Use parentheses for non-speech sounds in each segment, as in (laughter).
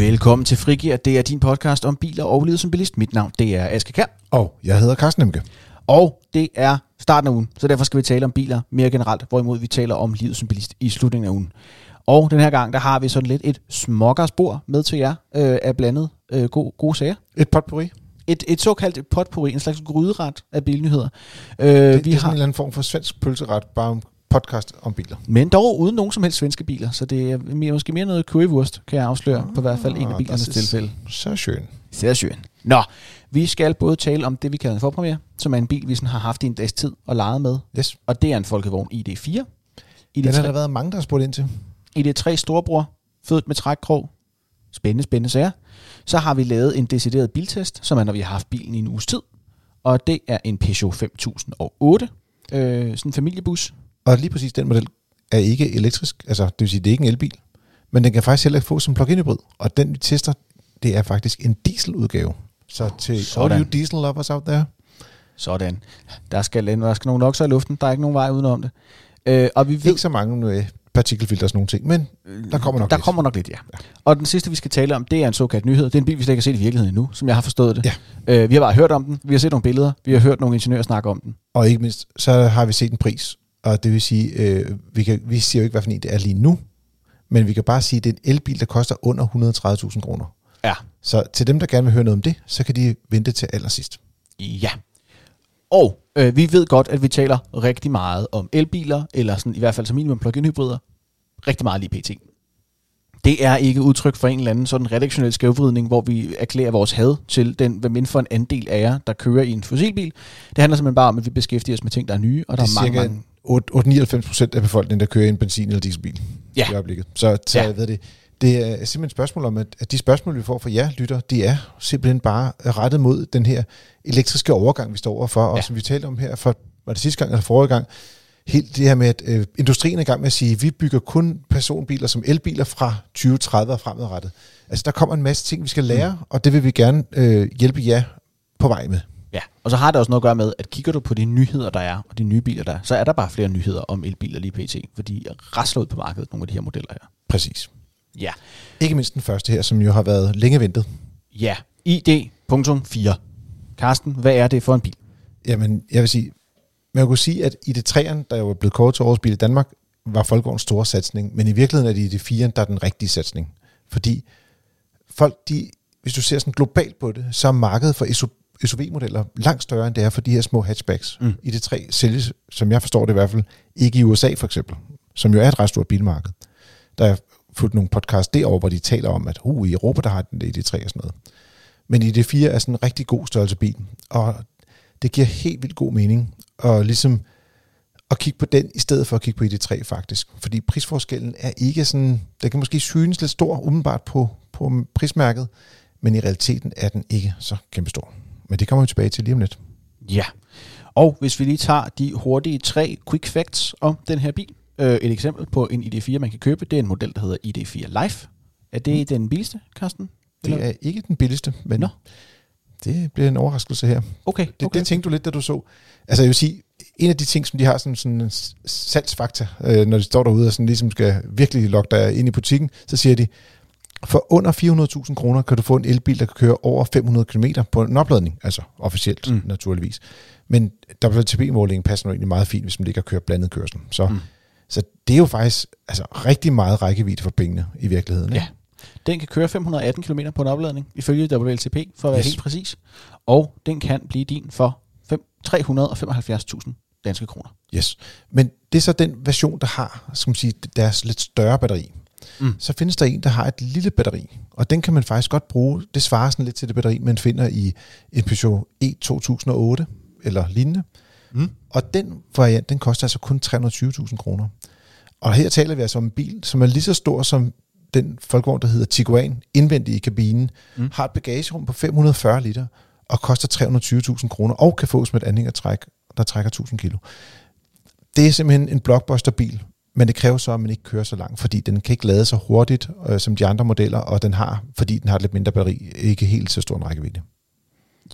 Velkommen til Frigir. Det er din podcast om biler og livet som bilist. Mit navn det er Aske Kær. Og jeg hedder Carsten Emke. Og det er starten af ugen, så derfor skal vi tale om biler mere generelt, hvorimod vi taler om livet som bilist i slutningen af ugen. Og den her gang, der har vi sådan lidt et smokkerspor med til jer øh, af blandet øh, gode, gode sager. Et potpourri. Et, et såkaldt potpourri, en slags gryderet af bilnyheder. Øh, Det, vi det er sådan en eller anden form for svensk pølseret, bare podcast om biler. Men dog uden nogen som helst svenske biler, så det er mere, måske mere noget currywurst, kan jeg afsløre, Ah, på hvert fald en af bilernes das ist tilfælde. Så schön. Sehr schön. Nå, vi skal både tale om det, vi kalder en forpremiere, som er en bil, vi sådan har haft i en dags tid og leget med, Yes. og det er en Folkevogn ID4. Den har der ID3, været mange, der har spurgt ind til. ID3 Storbror, født med trækkrog, spændende, spændende sager. Så har vi lavet en decideret biltest, som er, når vi har haft bilen i en uges tid, og det er en Peugeot 5008, øh, sådan en familiebus. Og lige præcis den model er ikke elektrisk. Altså, det vil sige, det er ikke en elbil. Men den kan faktisk heller ikke få som plug-in hybrid. Og den, vi tester, det er faktisk en dieseludgave. Så til Sådan. all you diesel lovers out there. Sådan. Der skal, der skal nogle okser i luften, der er ikke nogen vej udenom det. Øh, og vi ved, Ikke så mange med partikelfilter og sådan nogle ting, men der kommer nok Der lidt. kommer nok lidt, ja. Og den sidste, vi skal tale om, det er en såkaldt nyhed. Det er en bil, vi slet ikke har set i virkeligheden endnu, som jeg har forstået det. Ja. Øh, vi har bare hørt om den, vi har set nogle billeder, vi har hørt nogle ingeniører snakke om den. Og ikke mindst, så har vi set en pris. Og det vil sige, øh, vi, kan, vi siger jo ikke, hvad for en det er lige nu. Men vi kan bare sige, at det er en elbil, der koster under 130.000 kroner. Ja. Så til dem, der gerne vil høre noget om det, så kan de vente til allersidst. Ja. Og øh, vi ved godt, at vi taler rigtig meget om elbiler, eller sådan, i hvert fald som minimum plug-in hybrider. Rigtig meget lige pt. Det er ikke udtryk for en eller anden sådan redaktionel skævvridning, hvor vi erklærer vores had til den, hvem end for en andel af jer, der kører i en fossilbil. Det handler simpelthen bare om, at vi beskæftiger os med ting, der er nye, og der det er er mange, cirka mange 8 99 procent af befolkningen, der kører i en benzin- eller dieselbil Ja. i øjeblikket. Så, så Ja. ja. ved det, det er simpelthen et spørgsmål om, at, at de spørgsmål, vi får fra jer lytter, de er simpelthen bare rettet mod den her elektriske overgang, vi står overfor, og Ja. som vi talte om her for var det sidste gang eller forrige gang, helt det her med, at øh, industrien er i gang med at sige, at vi bygger kun personbiler som elbiler fra 2030 og fremadrettet. Altså der kommer en masse ting, vi skal lære, mm. og det vil vi gerne øh, hjælpe jer på vej med. Ja, og så har det også noget at gøre med, at kigger du på de nyheder, der er, og de nye biler, der er, så er der bare flere nyheder om elbiler lige pt. For de er rasler ud på markedet, nogle af de her modeller her. Præcis. Ja. Ikke mindst den første her, som jo har været længe ventet. Ja, ID.4. Karsten, hvad er det for en bil? Jamen, jeg vil sige, man kunne sige, at i det 3'eren, der jo er blevet kåret til årets bil i Danmark, var Folkevogns store satsning, men i virkeligheden er det i det 4'eren, der er den rigtige satsning. Fordi folk, de, hvis du ser sådan globalt på det, så er markedet for SUV-modeller langt større, end det er for de her små hatchbacks. Mm. I det 3 sælges, som jeg forstår det i hvert fald, ikke i USA for eksempel, som jo er et ret stort bilmarked. Der er fulgt nogle podcasts derovre, hvor de taler om, at uh, i Europa, der har den det i det 3 og sådan noget. Men i det 4 er sådan en rigtig god størrelse bil, og det giver helt vildt god mening at ligesom at kigge på den, i stedet for at kigge på ID3 faktisk. Fordi prisforskellen er ikke sådan, den kan måske synes lidt stor umiddelbart på, på prismærket, men i realiteten er den ikke så kæmpestor. Men det kommer vi tilbage til lige om lidt. Ja. Og hvis vi lige tager de hurtige tre quick facts om den her bil. Øh, et eksempel på en ID4, man kan købe, det er en model, der hedder ID4 Life. Er det mm. den billigste, Karsten? Det er ikke den billigste, men Nå. det bliver en overraskelse her. Okay, Det, okay. det tænkte du lidt, da du så. Altså jeg vil sige, en af de ting, som de har som sådan en salgsfaktor, øh, når de står derude og sådan ligesom skal virkelig lokke dig ind i butikken, så siger de, for under 400.000 kroner kan du få en elbil, der kan køre over 500 km på en opladning, altså officielt Mm. naturligvis. Men WLTP-målingen passer nu egentlig meget fint, hvis man ligger og kører blandet kørsel. Så, Mm. så det er jo faktisk altså, rigtig meget rækkevidde for pengene i virkeligheden. Ja. Den kan køre 518 km på en opladning, ifølge WLTP, for at være Yes. helt præcis. Og den kan blive din for fem- 375.000 danske kroner. Yes. Men det er så den version, der har skal man sige, deres lidt større batteri. Mm. Så findes der en, der har et lille batteri, og den kan man faktisk godt bruge. Det svarer sådan lidt til det batteri, man finder i en Peugeot E2008 eller lignende. Mm. Og den variant, den koster altså kun 320.000 kroner. Og her taler vi altså om en bil, som er lige så stor som den folkevogn, der hedder Tiguan, indvendig i kabinen, Mm. mm. har et bagagerum på 540 liter og koster 320.000 kroner, og kan fås med et anhængertræk, der trækker 1000 kilo. Det er simpelthen en blockbuster-bil, men det kræver så, at man ikke kører så langt, fordi den kan ikke lade så hurtigt øh, som de andre modeller, og den har, fordi den har lidt mindre batteri, ikke helt så stor en rækkevidde.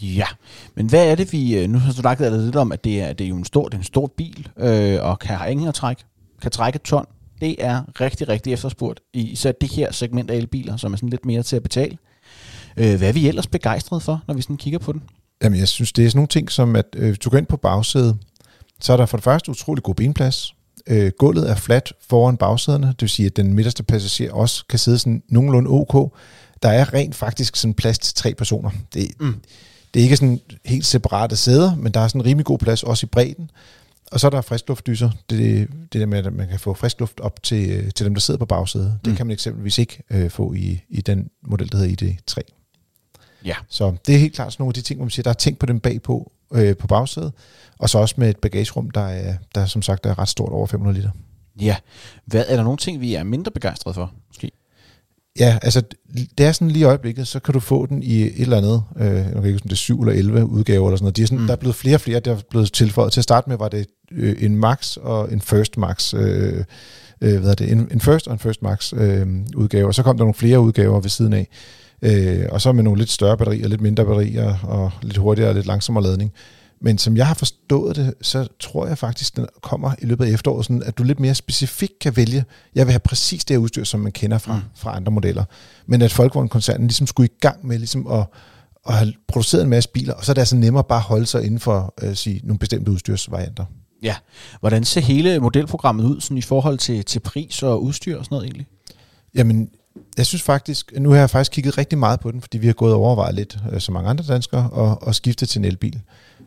Ja, men hvad er det, vi... øh, Nu har du snakket lidt om, at det er, det er jo en stor, det er en stor bil, øh, og kan have anhængertræk, kan trække et ton. Det er rigtig, rigtig efterspurgt, i især det her segment af elbiler, som er sådan lidt mere til at betale. Øh, hvad er vi ellers begejstrede for, når vi sådan kigger på den? Jamen, jeg synes, det er sådan nogle ting, som at øh, du går ind på bagsædet, så er der for det første utrolig god benplads. Øh, gulvet er fladt foran bagsæderne, det vil sige, at den midterste passager også kan sidde sådan nogenlunde ok. Der er rent faktisk sådan plads til tre personer. Det, mm. det er ikke sådan helt separate sæder, men der er sådan en rimelig god plads også i bredden. Og så er der friskluftdyser. Det, det der med, at man kan få friskluft op til, øh, til dem, der sidder på bagsædet. Mm. Det kan man eksempelvis ikke øh, få i, i den model, der hedder ID3. Ja. Så det er helt klart sådan nogle af de ting, hvor man siger, der er tænkt på dem bagpå øh, på bagsædet. Og så også med et bagagerum, der er, der som sagt er ret stort, over 500 liter. Ja. Hvad, er der nogle ting, vi er mindre begejstrede for? Måske? Ja, altså det er sådan lige i øjeblikket, så kan du få den i et eller andet, øh, jeg kan ikke det er 7 eller 11 udgaver eller sådan noget. De er sådan, mm. Der er blevet flere og flere, der er blevet tilføjet. Til at starte med var det øh, en Max og en First Max, øh, øh, hvad er det, en, en First og en First Max øh, udgave, og så kom der nogle flere udgaver ved siden af. Øh, og så med nogle lidt større batterier, lidt mindre batterier, og lidt hurtigere og lidt langsommere ladning. Men som jeg har forstået det, så tror jeg faktisk, den kommer i løbet af efteråret, sådan at du lidt mere specifikt kan vælge, jeg vil have præcis det her udstyr, som man kender fra, mm. fra andre modeller. Men at Folkevogn-koncernen ligesom skulle i gang med ligesom at, at have produceret en masse biler, og så er det altså nemmere bare at holde sig inden for øh, sige, nogle bestemte udstyrsvarianter. Ja. Hvordan ser hele modelprogrammet ud sådan i forhold til, til pris og udstyr og sådan noget egentlig? Jamen, jeg synes faktisk, nu har jeg faktisk kigget rigtig meget på den, fordi vi har gået og overvejet lidt, øh, som mange andre danskere, og, og skifte til en elbil.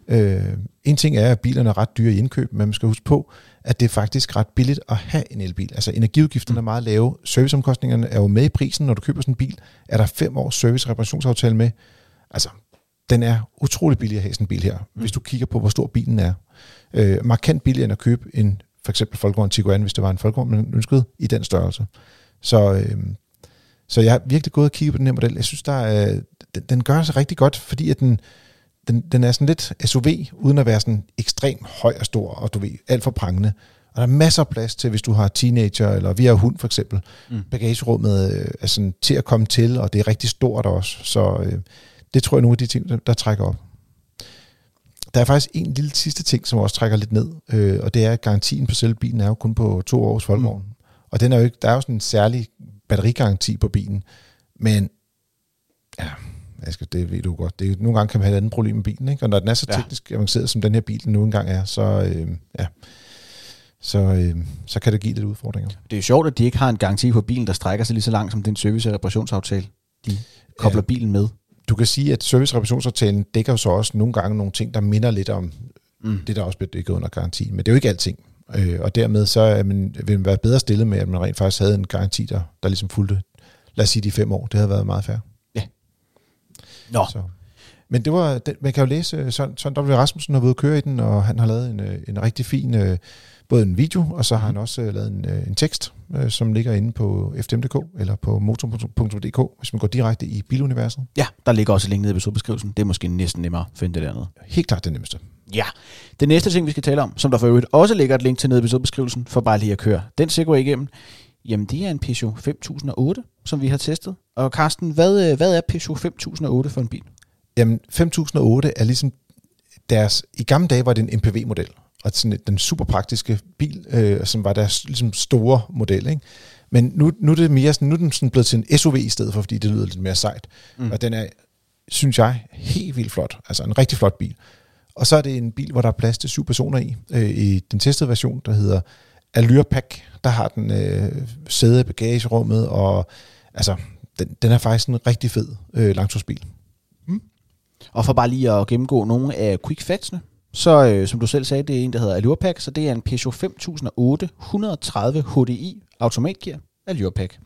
Øh, en ting er, at bilerne er ret dyre i indkøb, men man skal huske på, at det er faktisk ret billigt at have en elbil. Altså energiudgifterne er meget lave, serviceomkostningerne er jo med i prisen. Når du køber sådan en bil, er der fem års service- reparationsaftale med. Altså, den er utrolig billig at have sådan en bil her, mm. hvis du kigger på, hvor stor bilen er. Øh, markant billigere end at købe en for eksempel Folkevogn Tiguan, hvis det var en Folkevogn, man ønskede, i den størrelse. Så, øh, så jeg har virkelig gået og kigget på den her model. Jeg synes, der er, den, den gør sig rigtig godt, fordi at den, den, den er sådan lidt SUV, uden at være sådan ekstremt høj og stor, og du ved, alt for prangende. Og der er masser af plads til, hvis du har teenager, eller vi har hund for eksempel. Mm. Bagagerummet øh, er sådan til at komme til, og det er rigtig stort også. Så øh, det tror jeg er nogle af de ting, der, der trækker op. Der er faktisk en lille sidste ting, som også trækker lidt ned, øh, og det er, at garantien på selve bilen er jo kun på to års folkevogn. Mm. Og den er jo ikke, der er jo sådan en særlig batterigaranti på bilen, men ja, skal, det ved du godt. Det nogle gange kan man have et andet problem med bilen, ikke? og når den er så teknisk ja. avanceret, som den her bil nu engang er, så, øh, ja, så, øh, så kan det give lidt udfordringer. Det er jo sjovt, at de ikke har en garanti på bilen, der strækker sig lige så langt som den service- og reparationsaftale, de kobler ja. bilen med. Du kan sige, at service- og reparationsaftalen dækker jo så også nogle gange nogle ting, der minder lidt om mm. det, der også bliver dækket under garanti. Men det er jo ikke alting. Øh, og dermed så er man, vil man være bedre stillet med, at man rent faktisk havde en garanti, der, der ligesom fulgte, lad os sige, de fem år. Det havde været meget fair. Ja. Nå. Så. Men det var, man kan jo læse, Søren, Søren W. Rasmussen har været køre i den, og han har lavet en, øh, en rigtig fin, øh, både en video, og så har han også øh, lavet en, en tekst, som ligger inde på fdm.dk, eller på motor.dk, hvis man går direkte i biluniverset. Ja, der ligger også et link nede i episodebeskrivelsen. Det er måske næsten nemmere at finde det dernede. Helt klart det nemmeste. Ja, det næste ting, vi skal tale om, som der for øvrigt også ligger et link til nede i episodebeskrivelsen, for bare lige at køre den Segway igennem, jamen det er en Peugeot 5008, som vi har testet. Og Carsten, hvad, hvad er Peugeot 5008 for en bil? Jamen, 5008 er ligesom deres... I gamle dage var det en MPV-model, og sådan den super praktiske bil, øh, som var deres ligesom store model, ikke? Men nu, nu er det mere sådan, nu er den sådan blevet til en SUV i stedet for, fordi det lyder lidt mere sejt. Mm. Og den er, synes jeg, helt vildt flot. Altså en rigtig flot bil. Og så er det en bil, hvor der er plads til syv personer i. Øh, I den testede version, der hedder Allure Pack, der har den øh, sæde i bagagerummet, og altså, den, den er faktisk en rigtig fed øh, langtursbil. Mm. Og for bare lige at gennemgå nogle af quick factsene, så øh, som du selv sagde, det er en, der hedder Allure Pack, så det er en Peugeot 5008 130 HDI automatgear Allure Pack.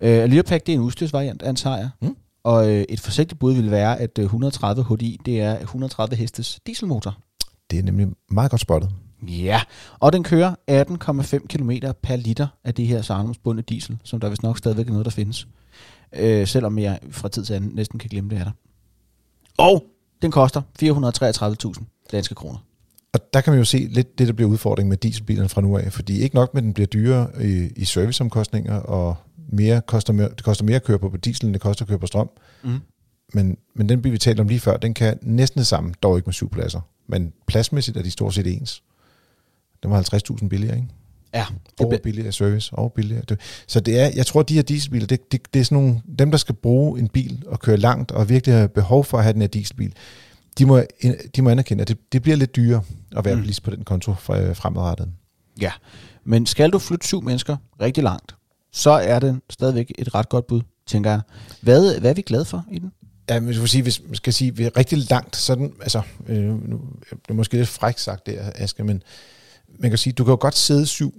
Øh, Allure Pack, det er en udstyrsvariant, antager jeg. Mm. Og øh, et forsigtigt bud vil være, at 130 øh, HDI, det er 130 hestes dieselmotor. Det er nemlig meget godt spottet. Ja, og den kører 18,5 km per liter af det her sarnumsbundne diesel, som der vist nok stadigvæk er noget, der findes. Øh, selvom jeg fra tid til anden næsten kan glemme det af der. Og den koster 433.000 danske kroner. Og der kan man jo se lidt det, der bliver udfordring med dieselbilerne fra nu af, fordi ikke nok med, at den bliver dyrere i, i serviceomkostninger, og mere koster mere, det koster mere at køre på, på diesel, end det koster at køre på strøm. Mm. Men, men den bil, vi talte om lige før, den kan næsten det samme, dog ikke med syv pladser. Men pladsmæssigt er de stort set ens. Den var 50.000 billigere, ikke? Ja, over bliver- billigere service, over billigere. Det- Så det er, jeg tror, de her dieselbiler, det, det, det er sådan nogle, dem, der skal bruge en bil og køre langt, og virkelig har behov for at have den her dieselbil, de må, de må anerkende, at det, det bliver lidt dyrere at være Mm. bilist på den konto fra- fremadrettet. Ja, men skal du flytte syv mennesker rigtig langt, så er det stadigvæk et ret godt bud, tænker jeg. Hvad, hvad er vi glade for i den? Ja, men jeg sige, hvis man skal sige, vi er rigtig langt, sådan, altså, øh, nu, det er måske lidt frækt sagt der, Aske, men man kan sige, du kan jo godt sidde syv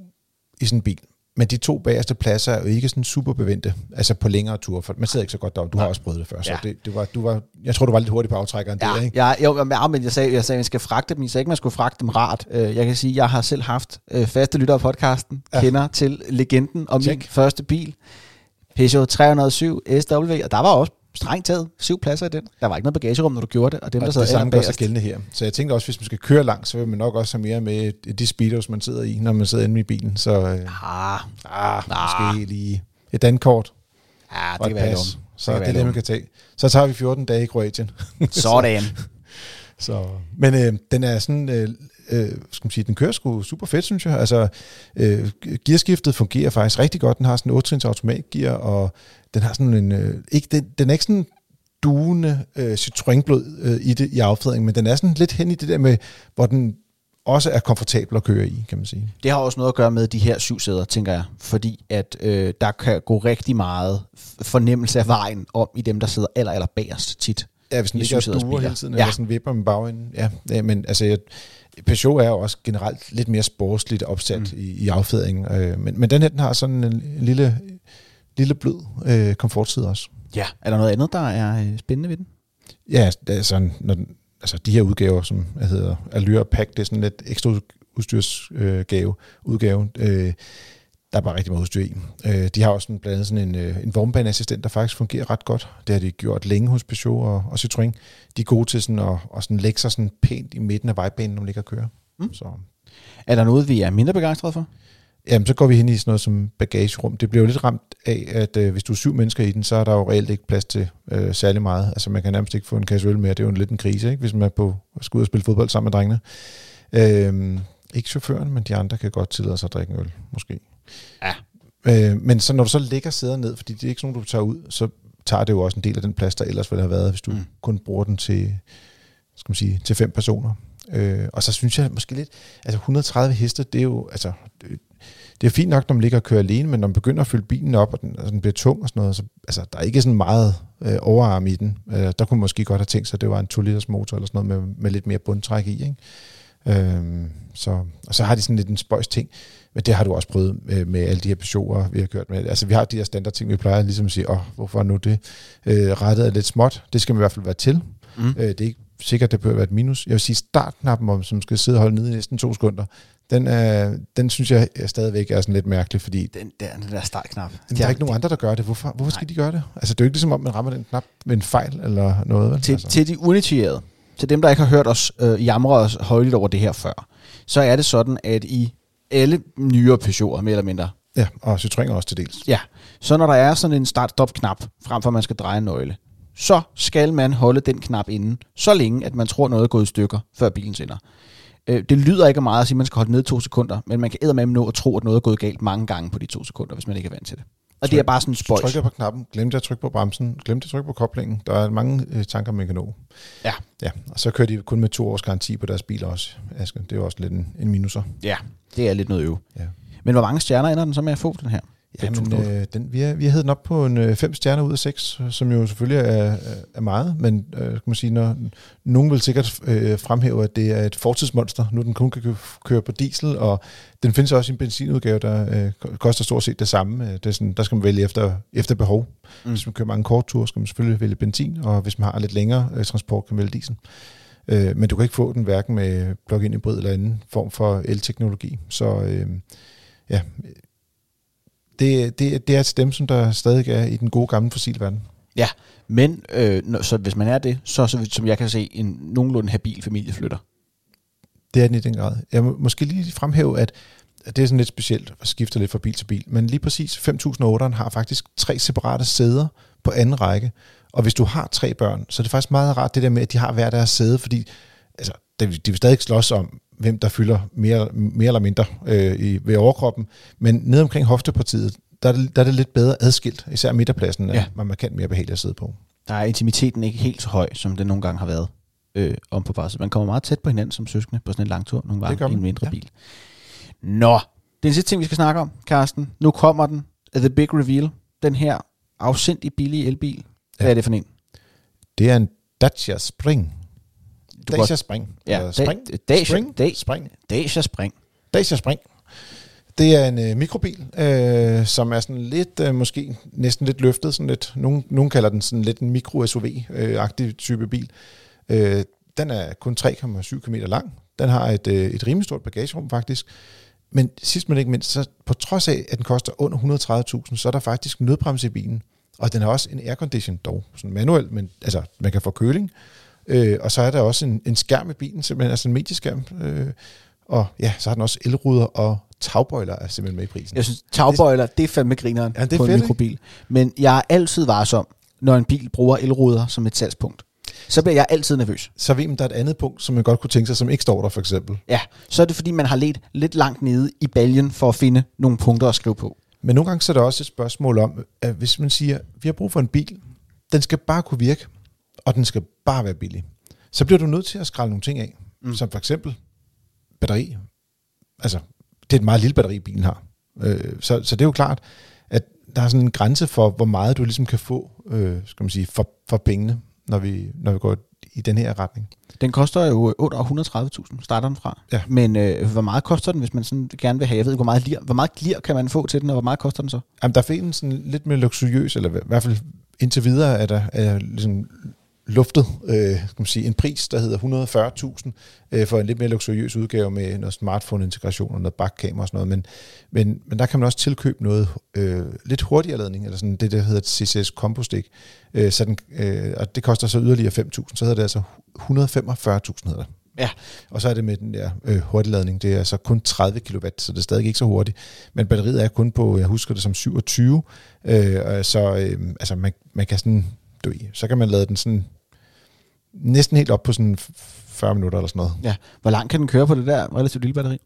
i sådan en bil, men de to bagerste pladser er jo ikke sådan super bevendte, altså på længere ture, for man sidder ikke så godt deroppe. Du har også prøvet det før, så Ja. det, det var, du var, jeg tror, du var lidt hurtig på aftrækkeren der, ikke? ja, jo, men- ja, men jeg sagde, jeg sagde, at vi skal fragte dem. Jeg sagde ikke, man skulle fragte dem rart. Øh, Jeg kan sige, at jeg har selv haft øh, faste lyttere af podcasten, ja. Ja. kender til legenden om min Check. første bil. Peugeot 307 SW, og der var også strengt taget syv pladser i den. Der var ikke noget bagagerum, når du gjorde det, og dem, der Og sad det samme gør sig gældende her. Så jeg tænker også, hvis man skal køre langt, så vil man nok også have mere med de speedos, man sidder i, når man sidder inde i bilen. Så øh, Ah, ah, Ah. måske lige et dankort ja, og det et kan være dumt. Så Det det er det, man kan tage. Så tager vi 14 dage i Kroatien. (laughs) Sådan. (laughs) Så, men øh, den er sådan, øh, øh, skal man sige, den kører sgu super fedt, synes jeg. Altså, øh, gearskiftet fungerer faktisk rigtig godt. Den har sådan en 8-trins automatgear, og den har sådan en, øh, ikke, den, den er ikke sådan duende øh, Citroën-blod øh, i det i affjedringen, men den er sådan lidt hen i det der med, hvor den også er komfortabel at køre i, kan man sige. Det har også noget at gøre med de her syv sæder, tænker jeg. Fordi at øh, der kan gå rigtig meget fornemmelse af vejen om i dem, der sidder aller, aller bagerst tit. Ja, hvis den ligger og duer hele tiden, ja. eller sådan vipper med bagenden. Ja, ja, men altså, jeg, Peugeot er jo også generelt lidt mere sportsligt opsat Mm. i, i affjedringen, øh, men, men den her, den har sådan en, lille, lille blød øh, komfortside også. Ja. Er der noget andet, der er øh, spændende ved den? Ja, det er sådan, når den, altså de her udgaver, som jeg hedder Allure Pack, det er sådan lidt ekstra udstyrsgave, øh, gave, udgave. Øh, der er bare rigtig meget udstyr i. Øh, de har også sådan, blandt andet sådan en, øh, en vognbaneassistent, der faktisk fungerer ret godt. Det har de gjort længe hos Peugeot og, og Citroën. De er gode til sådan at, at sådan lægge sig sådan pænt i midten af vejbanen, når man ligger og kører. Mm. Så, Er der noget, vi er mindre begejstrede for? jamen, så går vi hen i sådan noget som bagagerum. Det bliver jo lidt ramt af, at øh, hvis du er syv mennesker i den, så er der jo reelt ikke plads til øh, særlig meget. Altså man kan nærmest ikke få en kasse øl mere. Det er jo en lidt en krise, ikke? hvis man er på, skal ud og spille fodbold sammen med drengene. Øh, ikke chaufføren, men de andre kan godt tillade sig at drikke en øl, måske. Ja. Øh, men så når du så lægger sæder ned, fordi det er ikke sådan, du tager ud, så tager det jo også en del af den plads, der ellers ville have været, hvis du Mm. kun bruger den til, skal man sige, til fem personer. Øh, og så synes jeg måske lidt, altså 130 heste, det er jo, altså, det, det er fint nok, når man ligger og kører alene, men når man begynder at fylde bilen op, og den, og den bliver tung og sådan noget, så altså, der er ikke sådan meget øh, overarm i den. Øh, der kunne man måske godt have tænkt sig, at det var en 2 liters motor eller sådan noget med, med lidt mere bundtræk i. Ikke? Øhm, så, og så har de sådan lidt en spøjs ting, men det har du også prøvet med, med alle de her Peugeot'er, vi har kørt med. Altså vi har de her standard ting, vi plejer ligesom at sige, åh, hvorfor er nu det øh, rettet er lidt småt? Det skal man i hvert fald være til. Mm. Øh, det er ikke sikkert, det bør være et minus. Jeg vil sige, startknappen, om, som skal sidde og holde nede i næsten to sekunder, den, er, den synes jeg er stadigvæk er sådan lidt mærkelig, fordi Den der, den der startknap. men der er ikke nogen andre, der gør det. Hvorfor, hvorfor skal de gøre det? Altså, det er jo ikke ligesom om, man rammer den knap med en fejl eller noget. Vel? Til, altså. til de uinitierede, til dem, der ikke har hørt os øh, jamre os højligt over det her før, så er det sådan, at i alle nyere Peugeot'er, mere eller mindre, Ja, og Citroën også til dels. ja, så når der er sådan en start-stop-knap, frem for at man skal dreje en nøgle, så skal man holde den knap inde, så længe, at man tror, noget er gået i stykker, før bilen sender. Øh, det lyder ikke meget at sige, at man skal holde ned to sekunder, men man kan eddermame nå at tro, at noget er gået galt mange gange på de to sekunder, hvis man ikke er vant til det. Og det er bare sådan spøjs. trykker på knappen, glemte at trykke på bremsen, glemte at trykke på koblingen. Der er mange øh, tanker, man kan nå. Ja. Ja, og så kører de kun med to års garanti på deres biler også. Aske. Det er jo også lidt en, en minuser. Ja, det er lidt noget øve. Ja. Men hvor mange stjerner ender den så med at få, den her? Jamen, 5.000. øh, den, vi, har, vi har den op på en øh, fem stjerner ud af seks, som jo selvfølgelig er, er- meget, men øh, kan man sige, når, nogen vil sikkert øh, fremhæve, at det er et fortidsmonster, nu den kun kan kø- køre på diesel, og den findes også i en benzinudgave, der øh, koster stort set det samme. Øh, Det er sådan, der skal man vælge efter, efter behov. Mm. Hvis man kører mange kortture, skal man selvfølgelig vælge benzin, og hvis man har lidt længere øh, transport, kan man vælge diesel. Øh, men du kan ikke få den hverken med plug-in hybrid eller anden form for el-teknologi. Så øh, ja, det, det, det er til dem, som der stadig er i den gode gamle fossilverden. Men øh, så hvis man er det, så så som jeg kan se, en nogenlunde habil familieflytter. Det er den i den grad. Jeg må måske lige fremhæve, at det er sådan lidt specielt at skifte lidt fra bil til bil, men lige præcis 5008'eren har faktisk tre separate sæder på anden række, og hvis du har tre børn, så er det faktisk meget rart det der med, at de har hver deres sæde, fordi altså, de de vil stadig slås om, hvem der fylder mere, mere eller mindre øh, i, ved overkroppen. Men ned omkring hoftepartiet, der er, det, der er det lidt bedre adskilt. Især midterpladsen er Ja. ja. markant mere behageligt at sidde på. Der er intimiteten ikke helt så høj, som den nogle gange har været øh, om på barsel. Man kommer meget tæt på hinanden som søskende på sådan en lang tur, nogle Det gange i en man, mindre ja. bil. Nå, den sidste ting, vi skal snakke om, Carsten. Nu kommer den. The Big Reveal. Den her afsindig billige elbil. Hvad Ja. er det for en? Det er en Dacia Spring. Du Dacia Spring. Ja, Spring. Dacia- Spring. Da- Spring. Dacia Spring. Dacia Spring. Det er en øh, mikrobil, øh, som er sådan lidt, øh, måske næsten lidt løftet. Sådan lidt, nogen, nogen kalder den sådan lidt en mikro-SUV-agtig type bil. Øh, den er kun 3,7 km lang. Den har et, øh, et rimelig stort bagagerum faktisk. Men sidst men ikke mindst, så på trods af, at den koster under 130.000, så er der faktisk nødbremse i bilen. Og den har også en aircondition, dog sådan manuel, men altså, man kan få køling. Øh, og så er der også en, en skærm i bilen, simpelthen altså en medieskærm. Øh, og ja, så har den også elruder og tagbøjler er simpelthen med i prisen. Jeg synes, tagbøjler, det er fandme grineren Ja, det er på en fedt, mikrobil. Men jeg er altid varsom, når en bil bruger elruder som et salgspunkt. Så bliver jeg altid nervøs. Så ved man, der er et andet punkt, som man godt kunne tænke sig, som ikke står der for eksempel. Ja, så er det fordi, man har let lidt langt nede i baljen for at finde nogle punkter at skrive på. Men nogle gange så er der også et spørgsmål om, at hvis man siger, vi har brug for en bil, den skal bare kunne virke, og den skal bare være billig. Så bliver du nødt til at skrælle nogle ting af, Mm. som for eksempel batteri. Altså, det er et meget lille batteri, bilen har. Øh, så, så det er jo klart, at der er sådan en grænse for, hvor meget du ligesom kan få øh, skal man sige, for, for pengene, når vi, når vi går i den her retning. Den koster jo under 130.000, starter den fra. Ja. Men øh, hvor meget koster den, hvis man sådan gerne vil have? Jeg ved ikke, hvor meget, lir, hvor meget glir kan man få til den, og hvor meget koster den så? Jamen, der er en sådan lidt mere luksuriøs, eller i hvert fald indtil videre er der er ligesom luftet øh, kan man sige, en pris, der hedder 140.000 øh, for en lidt mere luksuriøs udgave med noget smartphone-integration og noget bakkamera og sådan noget. Men, men, men der kan man også tilkøbe noget øh, lidt hurtigere ladning, eller sådan det, der hedder CCS Combo Stick. Øh, så den, øh, og det koster så yderligere 5.000, så hedder det altså 145.000 hedder det. Ja. Og så er det med den der øh, hurtigladning, det er altså kun 30 kW, så det er stadig ikke så hurtigt. Men batteriet er kun på, jeg husker det som 27, øh, så øh, altså man, man kan sådan, du, ved, så kan man lade den sådan næsten helt op på sådan 40 minutter eller sådan noget. Ja. Hvor langt kan den køre på det der relativt lille batteri?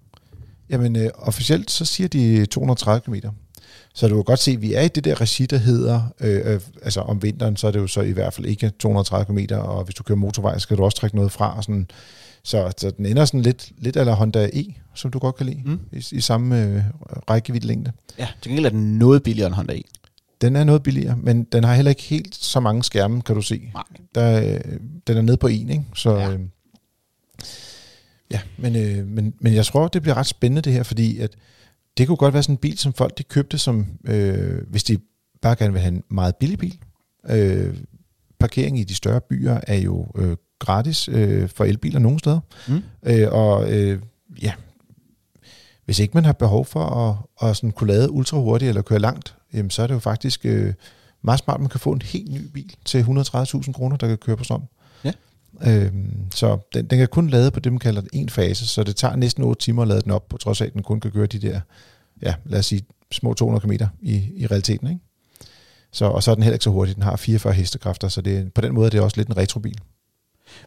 Jamen øh, officielt så siger de 230 km. Så du kan godt se, at vi er i det der regi, der hedder, øh, øh, altså om vinteren, så er det jo så i hvert fald ikke 230 km, og hvis du kører motorvej, skal du også trække noget fra. Og sådan. Så, så den ender sådan lidt, lidt eller Honda E, som du godt kan lide, Mm. i, i samme øh, rækkevidde længde. Ja, til gengæld er den noget billigere end Honda E. Den er noget billigere, men den har heller ikke helt så mange skærme, kan du se. Nej. Der, øh, den er nede på en, ikke? Så, Ja. ja. Øh, ja, men, øh, men, men jeg tror, det bliver ret spændende det her, fordi at det kunne godt være sådan en bil, som folk de købte, som øh, hvis de bare gerne vil have en meget billig bil. Øh, parkering i de større byer er jo øh, gratis øh, for elbiler nogle steder. Mm. Øh, og øh, ja, hvis ikke man har behov for at, at sådan kunne lade ultra hurtigt eller køre langt, jamen, så er det jo faktisk øh, meget smart, at man kan få en helt ny bil til 130.000 kroner, der kan køre på strøm. Ja. Øhm, så den, den kan kun lade på det, man kalder en fase, så det tager næsten 8 timer at lade den op, på trods af, at den kun kan køre de der, ja, lad os sige, små 200 km i, i realiteten. Ikke? Så, og så er den heller ikke så hurtig. Den har 44 hestekræfter, så det, på den måde er det også lidt en retrobil.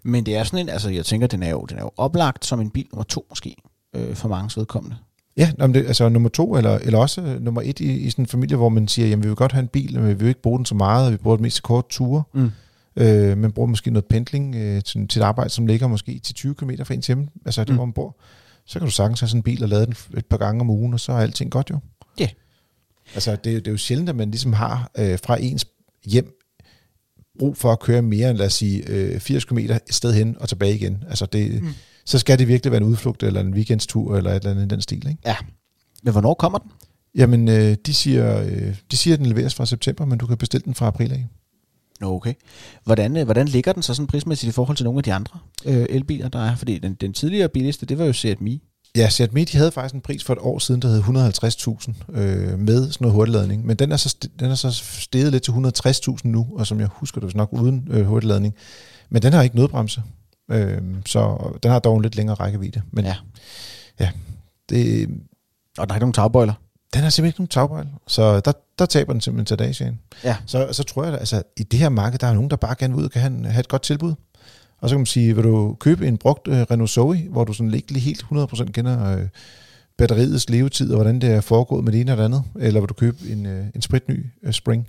Men det er sådan en, altså jeg tænker, den er jo, den er jo oplagt som en bil nummer to måske, øh, for mange vedkommende. Ja, men det, altså nummer to, eller, eller også øh, nummer et i, i sådan en familie, hvor man siger, jamen vi vil godt have en bil, men vi vil ikke bruge den så meget, og vi bruger det mest til kort ture. Mm. Øh, man bruger måske noget pendling øh, til, til et arbejde, som ligger måske til 20 km fra ens hjemme, altså det, Mm. hvor man bor. Så kan du sagtens have sådan en bil og lade den et par gange om ugen, og så er alting godt jo. Ja. Altså det, det er jo sjældent, at man ligesom har øh, fra ens hjem brug for at køre mere end, lad os sige, øh, 80 km et sted hen og tilbage igen. Altså det, Mm. Så skal det virkelig være en udflugt, eller en weekendstur, eller et eller andet i den stil, ikke? Men hvornår kommer den? Jamen, øh, de, siger, øh, de siger, at den leveres fra september, men du kan bestille den fra april af. Okay. Hvordan, øh, hvordan ligger den så sådan prismæssigt i forhold til nogle af de andre øh, elbiler, der er? Fordi den, den tidligere billigste, det var jo Seat Mii. Ja, Seat Mii, de havde faktisk en pris for et år siden, der hed 150.000 øh, med sådan noget hurtigladning. Men den er, så, den er så steget lidt til 160.000 nu, og som jeg husker det, nok uden øh, hurtigladning. Men den har ikke nødbremse, øh, så den har dog en lidt længere rækkevidde. Men Ja. ja det, Og der er ikke nogen tagbøjler. den har simpelthen ikke nogen tagbejl, så der, der taber den simpelthen til Daciaen. Ja. Så, så tror jeg, at altså, i det her marked, der er nogen, der bare gerne vil ud og kan have, et godt tilbud. Og så kan man sige, vil du købe en brugt øh, Renault Zoe, hvor du sådan ikke lige helt 100% kender øh, batteriets levetid, og hvordan det er foregået med det ene eller andet, eller vil du købe en, øh, en spritny øh, Spring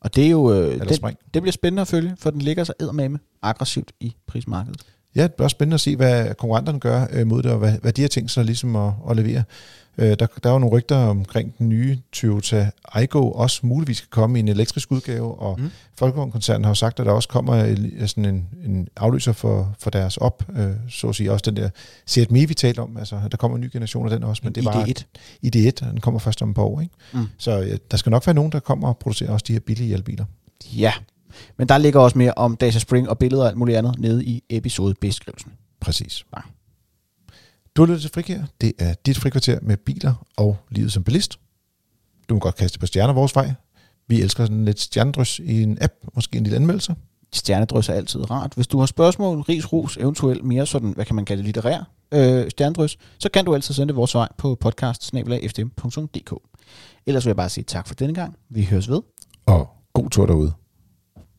Og det er jo... Øh, eller det, Spring? det bliver spændende at følge, for den ligger så eddermame aggressivt i prismarkedet. Ja, det bliver spændende at se, hvad konkurrenterne gør øh, mod det, og hvad, hvad de har tænkt sig ligesom at, at levere. Øh, der, der er jo nogle rygter omkring den nye Toyota Aygo, også muligvis kan komme i en elektrisk udgave, og Mm. Folkevogn-koncernen har jo sagt, at der også kommer en- sådan en, en afløser for, for deres op, øh, så at sige også den der Seat Mii, vi talte om, altså der kommer en ny generation af den også, men det er bare ID1. ID1, og den kommer først om et par år, ikke? Mm. Så øh, der skal nok være nogen, der kommer og producerer også de her billige elbiler. Ja. Men der ligger også mere om Dacia Spring og billeder og alt muligt andet nede i episodebeskrivelsen. Præcis. Ja. Du har lyttet til Frikær. Det er dit frikvarter med biler og livet som bilist. Du må godt kaste på stjerner vores vej. Vi elsker sådan lidt stjernedrys i en app, måske en lille anmeldelse. Stjernedrys er altid rart. Hvis du har spørgsmål, ris, ros, eventuelt mere sådan, hvad kan man kalde det, litterær øh, stjernedrys, så kan du altid sende det vores vej på podcast Ellers vil jeg bare sige tak for denne gang. Vi høres ved. Og god tur derude.